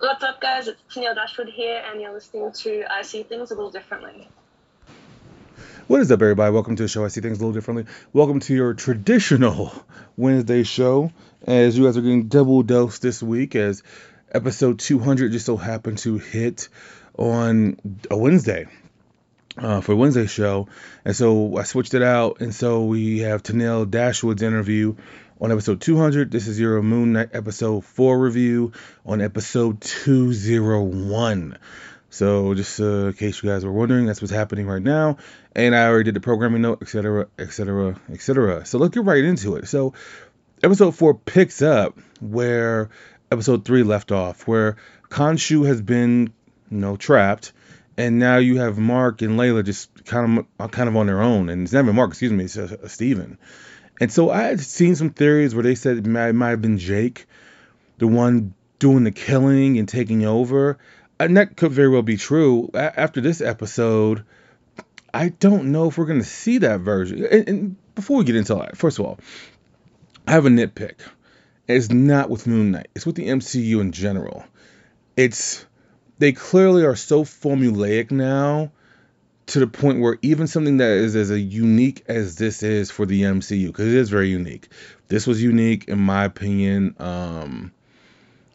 What's up, guys? It's Tennille Dashwood here, and you're listening to I See Things a Little Differently. What is up, everybody? Welcome to the show. I see things a little differently. Welcome to your traditional Wednesday show. As you guys are getting double dose this week, as episode 200 just so happened to hit on a Wednesday uh, for Wednesday show, and so I switched it out, and so we have Tennille Dashwood's interview on episode 200. This is your Moon Knight episode 4 review on episode 201. So just uh, in case you guys were wondering, that's what's happening right now. And I already did the programming note, etc., etc., etc. So let's get right into it. So episode four picks up where episode three left off, where Khonshu has been, you know, trapped, and now you have Mark and Layla just kind of kind of on their own. And it's never Mark, excuse me, it's uh, Steven. And so I had seen some theories where they said it might, it might have been Jake, the one doing the killing and taking over and that could very well be true. A- after this episode, I don't know if we're going to see that version. And, and, before we get into that, first of all, I have a nitpick. It's not with Moon Knight. It's with the MCU in general. It's they clearly are so formulaic now to the point where even something that is as unique as this is for the MCU, because it is very unique. This was unique in my opinion. Um,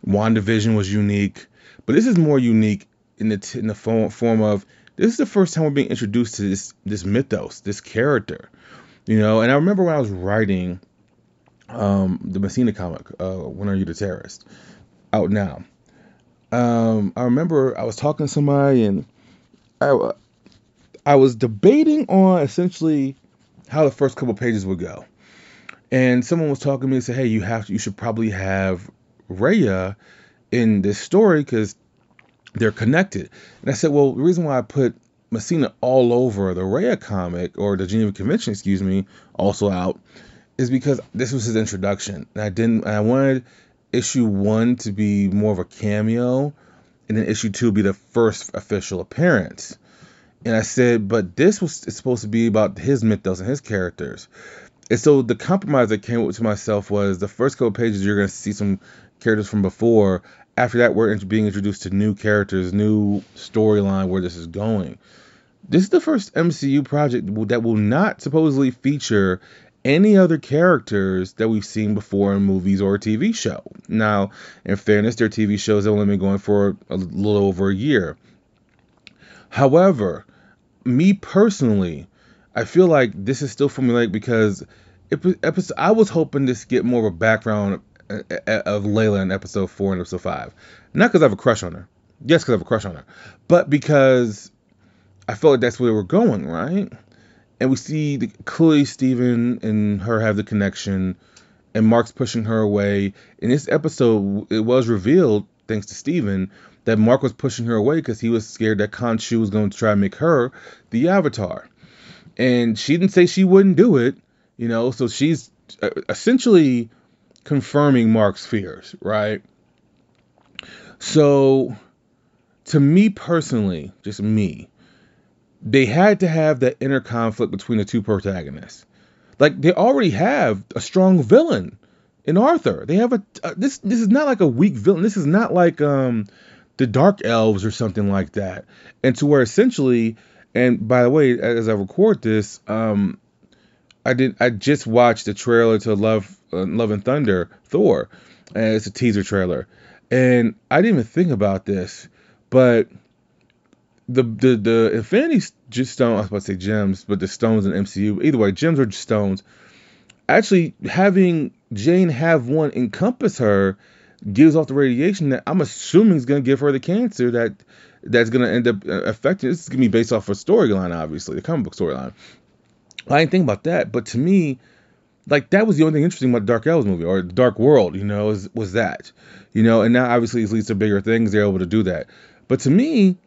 WandaVision was unique. But this is more unique in the t- in the form, form of this is the first time we're being introduced to this this mythos, this character, you know. And I remember when I was writing um, the Messina comic, uh, "When Are You the Terrorist," out now. Um, I remember I was talking to somebody and I I was debating on essentially how the first couple pages would go, and someone was talking to me and said, "Hey, you have to, you should probably have Raya." in this story because they're connected. And I said, well, the reason why I put Messina all over the Raya comic or the Geneva Convention, excuse me, also out, is because this was his introduction. And I didn't. I wanted issue one to be more of a cameo, and then issue two be the first official appearance. And I said, but this was supposed to be about his mythos and his characters. And so the compromise I came up to myself was the first couple pages you're going to see some characters from before after that, we're being introduced to new characters, new storyline where this is going. This is the first MCU project that will not supposedly feature any other characters that we've seen before in movies or a TV show. Now, in fairness, their TV shows have only been going for a little over a year. However, me personally, I feel like this is still formulaic because it, I was hoping to get more of a background uh, uh, uh, of Layla in episode four and episode five. Not because I have a crush on her. Yes, because I have a crush on her, but because I felt like that's where we're going, right? And we see the, clearly Steven and her have the connection, and Mark's pushing her away. In this episode, it was revealed, thanks to Steven, that Mark was pushing her away because he was scared that Khonshu was going to try and make her the Avatar. And she didn't say she wouldn't do it, you know, so she's uh, essentially confirming Mark's fears, right? So, to me personally, just me, they had to have that inner conflict between the two protagonists. Like they already have a strong villain in Arthur. They have a uh, this this is not like a weak villain. This is not like um the Dark Elves or something like that. And to where essentially, and by the way, as I record this, um, I did I just watched the trailer to Love uh, Love and Thunder Thor, and it's a teaser trailer, and I didn't even think about this, but the the the Infinity just Stone I was about to say gems, but the stones in MCU either way gems or stones. Actually, having Jane have one encompass her gives off the radiation that I'm assuming is going to give her the cancer that that's going to end up uh, affecting. This is going to be based off a storyline, obviously, the comic book storyline. I didn't think about that, but to me, like that was the only thing interesting about Dark Elves movie or Dark World, you know, was, was that, you know, and now obviously it leads to bigger things. They're able to do that, but to me,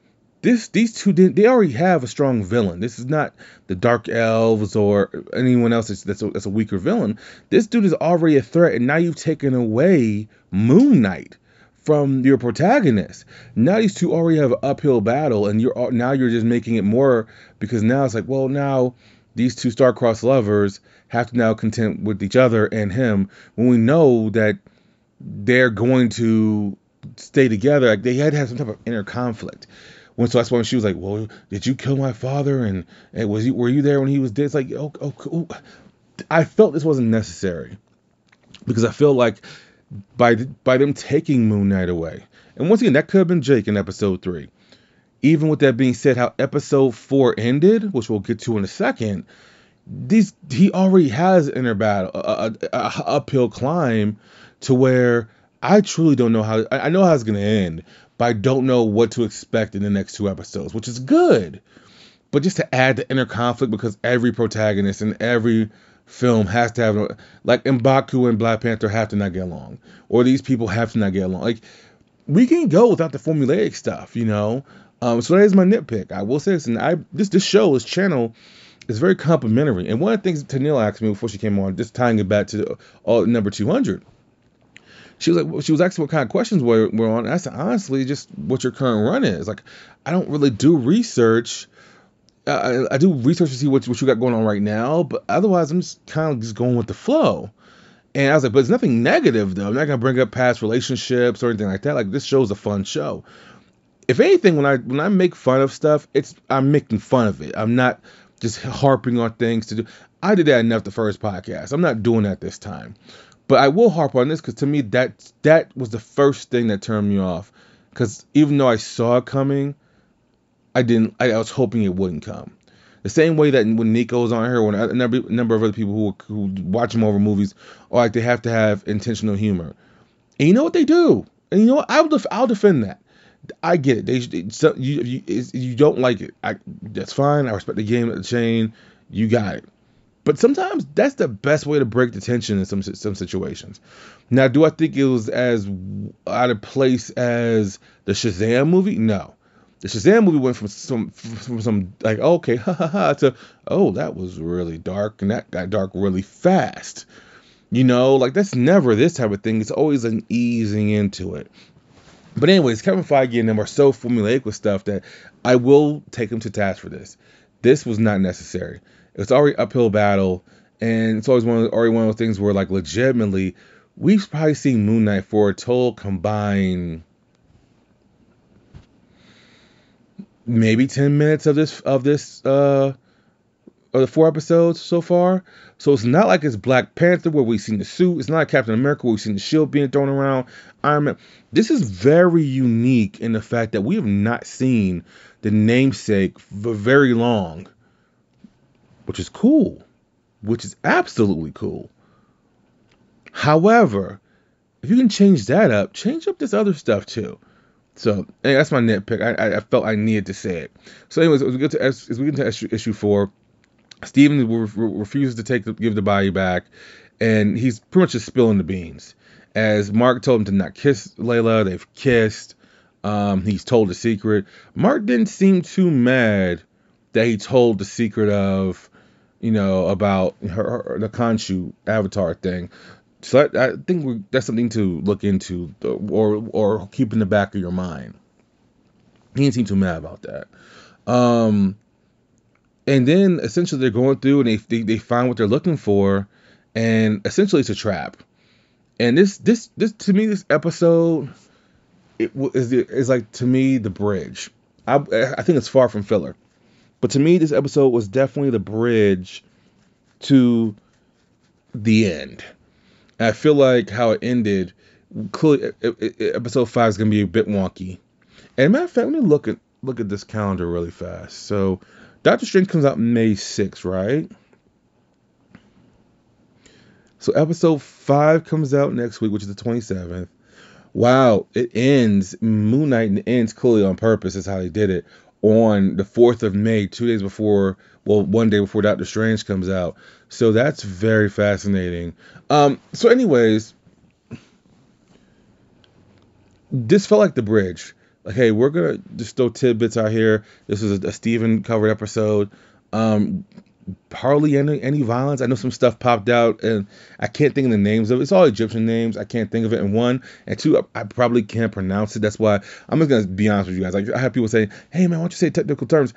this these two didn't. They already have a strong villain. This is not the Dark Elves or anyone else that's that's a, that's a weaker villain. This dude is already a threat, and now you've taken away Moon Knight from your protagonist. Now these two already have an uphill battle, and you're now you're just making it more because now it's like, well, now these two star-crossed lovers have to now contend with each other and him when we know that they're going to stay together. Like they had to have some type of inner conflict. When so that's when she was like, "Well, did you kill my father? And, and was you were you there when he was dead?" It's like, oh, oh, oh. I felt this wasn't necessary because I feel like by by them taking Moon Knight away, and once again, that could have been Jake in episode three. Even with that being said, how episode four ended, which we'll get to in a second, these he already has inner battle, a, a, a, uphill climb to where I truly don't know how. I know how it's gonna end, but I don't know what to expect in the next two episodes, which is good. But just to add the inner conflict because every protagonist in every film has to have like Mbaku and Black Panther have to not get along, or these people have to not get along. Like we can go without the formulaic stuff, you know. Um, so that is my nitpick. I will say this, and I this this show, this channel, is very complimentary. And one of the things Tennille asked me before she came on, just tying it back to all uh, number two hundred, she was like, she was asking what kind of questions were, were on. I said, honestly, just what your current run is. Like, I don't really do research. I, I, do research to see what, what you got going on right now, but otherwise, I'm just kind of just going with the flow. And I was like, but it's nothing negative though. I'm not gonna bring up past relationships or anything like that. Like this show's a fun show. If anything, when I when I make fun of stuff, it's I'm making fun of it. I'm not just harping on things to do. I did that enough the first podcast. I'm not doing that this time. But I will harp on this because to me that that was the first thing that turned me off. Because even though I saw it coming, I didn't. I, I, was hoping it wouldn't come. The same way that when Nico Nico's on here, when a number, number of other people who who watch him over movies, are like they have to have intentional humor, and you know what they do, and you know what I'll def- I'll defend that. I get it. They, they so you you you don't like it. I that's fine. I respect the game at the chain. You got it. But sometimes that's the best way to break the tension in some some situations. Now, do I think it was as out of place as the Shazam movie? No. The Shazam movie went from some from some like okay ha ha ha to oh that was really dark and that got dark really fast. You know, like that's never this type of thing. It's always an easing into it. But anyways, Kevin Feige and them are so formulaic with stuff that I will take them to task for this. This was not necessary. It's already uphill battle, and it's always one of, already one of those things where like legitimately we've probably seen Moon Knight for a total combined maybe 10 minutes of this of this uh of the four episodes so far. So it's not like it's Black Panther where we've seen the suit. It's not like Captain America where we've seen the shield being thrown around. Iron Man. This is very unique in the fact that we have not seen the namesake for very long which is cool, which is absolutely cool. However, if you can change that up, change up this other stuff too. So hey, that's my nitpick. I, I, felt I needed to say it. So, anyways, as we get to as, we get to issue, issue four, Steven re- refuses to take the, give the body back, and he's pretty much just spilling the beans. As Mark told him to not kiss Layla, they've kissed. Um, he's told the secret. Mark didn't seem too mad that he told the secret of you know, about her, her the Khonshu avatar thing. So I, I think that's something to look into, or or keep in the back of your mind. He didn't seem too mad about that. Um, and then essentially they're going through and they, they they find what they're looking for, and essentially it's a trap. And this this this to me this episode, it is is like to me the bridge. I I think it's far from filler. But to me, this episode was definitely the bridge to the end. I feel like how it ended, clearly, episode five is gonna be a bit wonky. And matter of fact, let me look at look at this calendar really fast. So, Doctor Strange comes out May 6th, right? So episode five comes out next week, which is the 27th. Wow, it ends. Moon Knight ends clearly on purpose. Is how they did it on the 4th of May, two days before, well, one day before Doctor Strange comes out. So that's very fascinating. Um, so, anyways, this felt like the bridge. Like, hey, we're gonna just throw tidbits out here. This is a, a Steven covered episode. Um, hardly any any violence. I know some stuff popped out, and I can't think of the names of it. It's all Egyptian names. I can't think of it. And one and two, I, I probably can't pronounce it. That's why I'm just gonna be honest with you guys. Like I have people say, "Hey man, why don't you say technical terms?"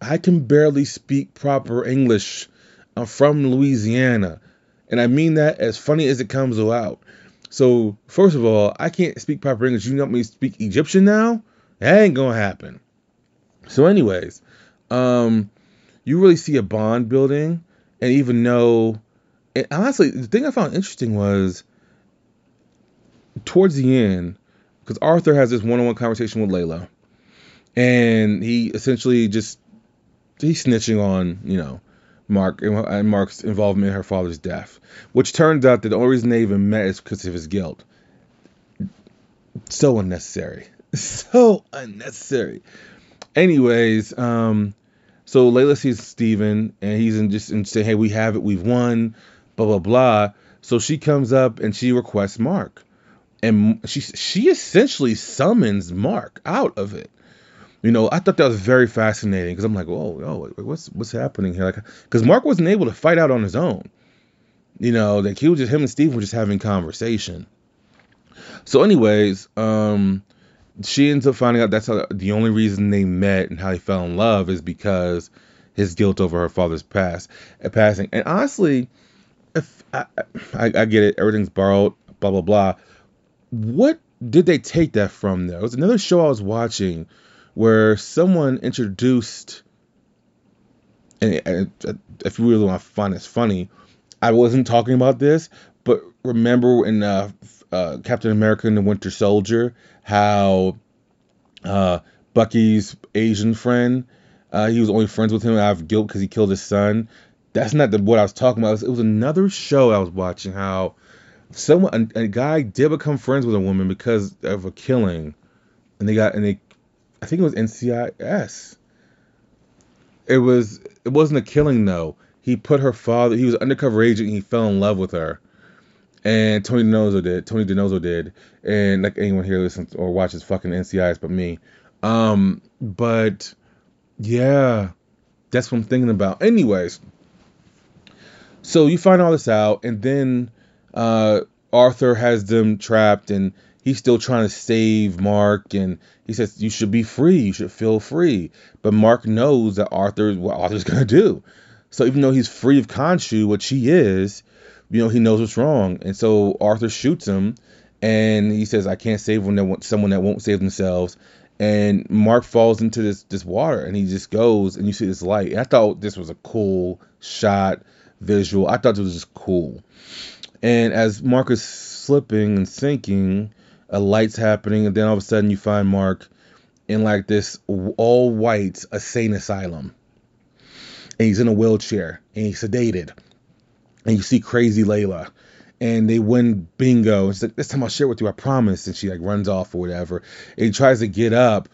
I can barely speak proper English. I'm from Louisiana, and I mean that as funny as it comes out. So first of all, I can't speak proper English. You want me to speak Egyptian now? That ain't gonna happen. So, anyways, um, you really see a bond building, and even though, and honestly, the thing I found interesting was towards the end, because Arthur has this one-on-one conversation with Layla, and he essentially just he's snitching on you know Mark and Mark's involvement in her father's death, which turns out that the only reason they even met is because of his guilt. So unnecessary, so unnecessary. Anyways, um, so Layla sees Steven and he's in just and say, hey, we have it, we've won, blah blah blah. So she comes up and she requests Mark, and she she essentially summons Mark out of it. You know, I thought that was very fascinating because I'm like, whoa, oh, what's what's happening here? Like, because Mark wasn't able to fight out on his own. You know, like he was just him and Steve were just having conversation. So, anyways, um, she ends up finding out that's how, the only reason they met and how they fell in love is because his guilt over her father's past uh, passing. And honestly, if I, I, I get it, everything's borrowed, blah blah blah. What did they take that from? There was another show I was watching where someone introduced, and, if you really want to find this funny, I wasn't talking about this, but remember in uh, uh, Captain America and the Winter Soldier how uh, Bucky's Asian friend, uh, he was only friends with him out of guilt because he killed his son. That's not the, what I was talking about. It was, it was another show I was watching how someone a, a, guy did become friends with a woman because of a killing, and they got and they I think it was NCIS. It was it wasn't a killing though. He put her father. He was undercover agent. he fell in love with her, and Tony DiNozzo did. Tony DiNozzo did, and like anyone here listens or watches fucking NCIS but me. Um, but yeah, that's what I'm thinking about. Anyways, so you find all this out, and then uh, Arthur has them trapped, and he's still trying to save Mark, and he says you should be free, you should feel free. But Mark knows that Arthur what Arthur's gonna do. So even though he's free of Khonshu, which he is, you know he knows what's wrong, and so Arthur shoots him, and he says I can't save someone that won't save themselves. And Mark falls into this this water, and he just goes, and you see this light. And I thought this was a cool shot, visual. I thought it was just cool. And as Mark is slipping and sinking, a light's happening, and then all of a sudden you find Mark in like this all white insane asylum. And he's in a wheelchair and he's sedated. And you see crazy Layla. And they win bingo. She's like, This time I'll share with you, I promise. And she like runs off or whatever. And he tries to get up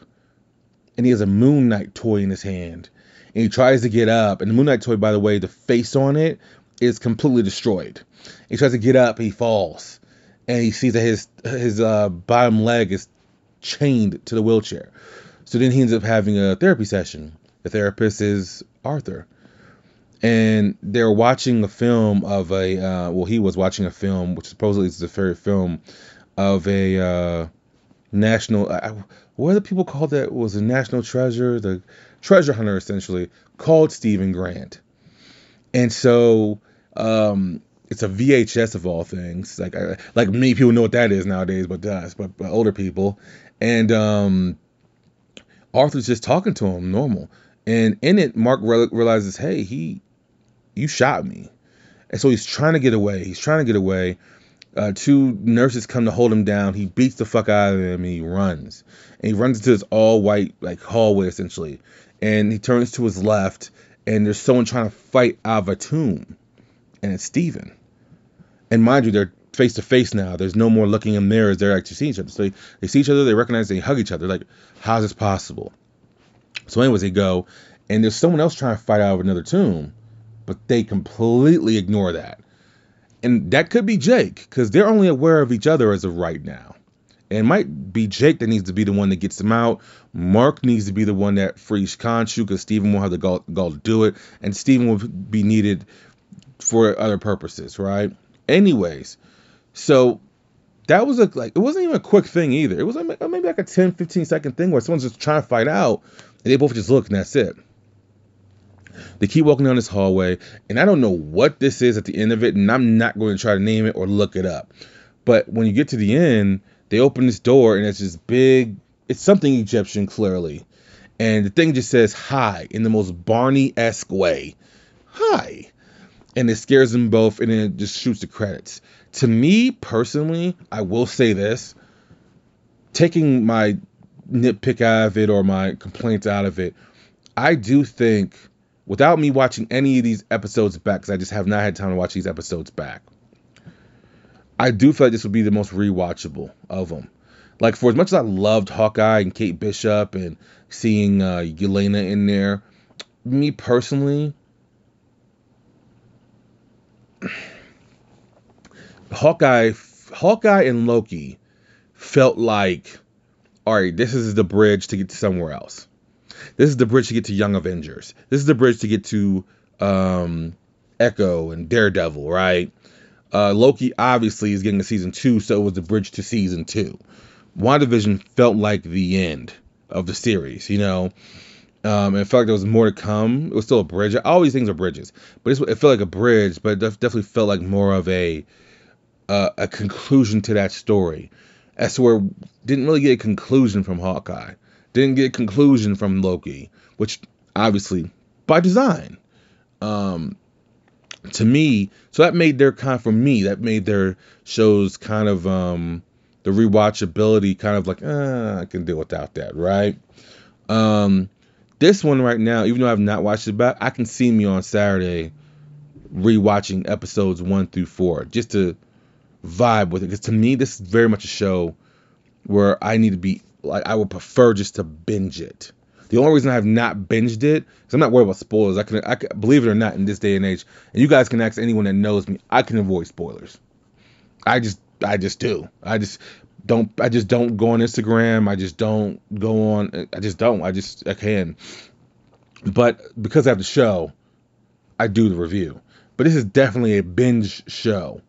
and he has a Moon Knight toy in his hand. And he tries to get up. And the Moon Knight toy, by the way, the face on it is completely destroyed. He tries to get up, he falls and he sees that his his uh, bottom leg is chained to the wheelchair. So then he ends up having a therapy session. The therapist is Arthur, and they're watching a film of a uh, well, he was watching a film which supposedly is the favorite film of a uh, national. Uh, what do people call that? Was a national treasure, the treasure hunter essentially called Steven Grant, and so um, it's a VHS of all things. Like I, like many people know what that is nowadays, but but, but older people. And um, Arthur's just talking to him normal, and in it, Mark re- realizes, hey, he, you shot me, and so he's trying to get away. He's trying to get away. Uh, two nurses come to hold him down. He beats the fuck out of them and he runs. And he runs into this all white like hallway essentially. And he turns to his left and there's someone trying to fight out of a tomb. And it's Steven. And mind you, they're face to face now. There's no more looking in mirrors. They're actually seeing each other. So they, they see each other, they recognize, they hug each other. Like, how's this possible? So, anyways, they go, and there's someone else trying to fight out of another tomb, but they completely ignore that. And that could be Jake, because they're only aware of each other as of right now. And it might be Jake that needs to be the one that gets them out. Mark needs to be the one that frees Khonshu, because Steven won't have the gall, to do it. And Steven will be needed for other purposes, right? Anyways, so that was a like it wasn't even a quick thing either. It was maybe like a 10, 15 second thing where someone's just trying to fight out and they both just look and that's it. They keep walking down this hallway, and I don't know what this is at the end of it, and I'm not going to try to name it or look it up. But when you get to the end, they open this door and it's this big. It's something Egyptian clearly, and the thing just says hi in the most Barney esque way. Hi. And it scares them both and then it just shoots the credits. To me personally, I will say this taking my nitpick out of it or my complaints out of it, I do think, without me watching any of these episodes back, because I just have not had time to watch these episodes back, I do feel like this would be the most rewatchable of them. Like, for as much as I loved Hawkeye and Kate Bishop and seeing uh, Yelena in there, me personally, Hawkeye, Hawkeye and Loki felt like, all right, this is the bridge to get to somewhere else. This is the bridge to get to Young Avengers. This is the bridge to get to um, Echo and Daredevil, right? Uh, Loki obviously is getting a season two, so it was the bridge to season two. WandaVision felt like the end of the series, you know. Um, it felt like there was more to come. It was still a bridge. All these things are bridges, but it felt like a bridge, but it definitely felt like more of a uh, a conclusion to that story. As to where didn't really get a conclusion from Hawkeye, didn't get conclusion from Loki, which obviously by design. Um, to me, so that made their kind for me that made their shows kind of um the rewatchability kind of like uh, I can deal without that, right? Um, this one right now, even though I've not watched it back, I can see me on Saturday rewatching episodes one through four just to vibe with it. Because to me, this is very much a show where I need to be like I would prefer just to binge it. The only reason I have not binged it is I'm not worried about spoilers. I can, I can believe it or not in this day and age, and you guys can ask anyone that knows me. I can avoid spoilers. I just I just do. I just don't I just don't go on Instagram. I just don't go on I just don't. I just I can. But because I have the show, I do the review. But this is definitely a binge show.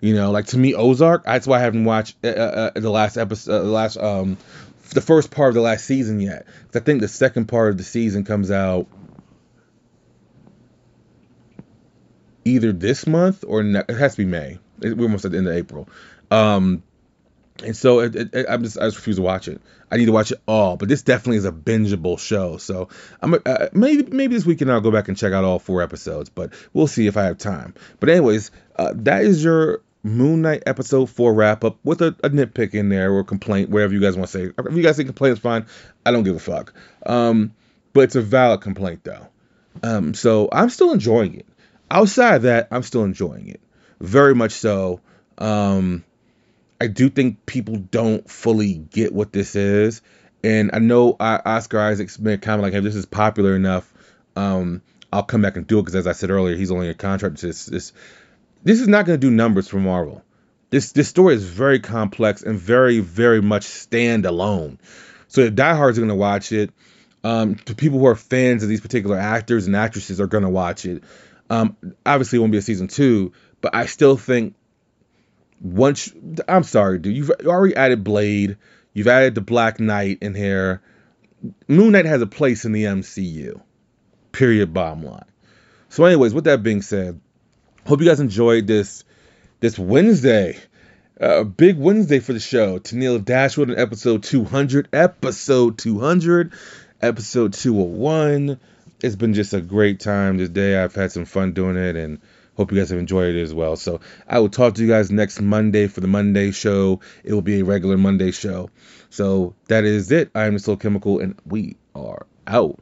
You know, like to me, Ozark. That's why I haven't watched uh, uh, the last episode, uh, the last um, the first part of the last season yet. I think the second part of the season comes out either this month or ne- it has to be May. We're almost at the end of April. Um, and so it, it, I'm just I just refuse to watch it. I need to watch it all, but this definitely is a bingeable show. So I'm uh, maybe maybe this weekend I'll go back and check out all four episodes, but we'll see if I have time. But anyways, uh, that is your Moon Knight episode four wrap up with a, a, nitpick in there or complaint, wherever you guys want to say. If you guys think complaint is fine, I don't give a fuck. Um, but it's a valid complaint though. Um, so I'm still enjoying it. Outside of that, I'm still enjoying it very much so. Um, I do think people don't fully get what this is, and I know Oscar Isaac's been kind of like, "Hey, this is popular enough. Um, I'll come back and do it." Because as I said earlier, he's only a contract. This is not going to do numbers for Marvel. This this story is very complex and very very much standalone. So if diehards are going to watch it, um, to people who are fans of these particular actors and actresses are going to watch it. Um, obviously, it won't be a season two, but I still think once I'm sorry, dude, you've already added Blade, you've added the Black Knight in here. Moon Knight has a place in the MCU. Period. Bottom line. So, anyways, with that being said, hope you guys enjoyed this this Wednesday. A uh, big Wednesday for the show. Tennille Dashwood in episode 200, episode 200, episode 201. It's been just a great time this day. I've had some fun doing it and Hope you guys have enjoyed it as well. So I will talk to you guys next Monday for the Monday show. It will be a regular Monday show. So that is it. I am Slow Chemical, and we are out.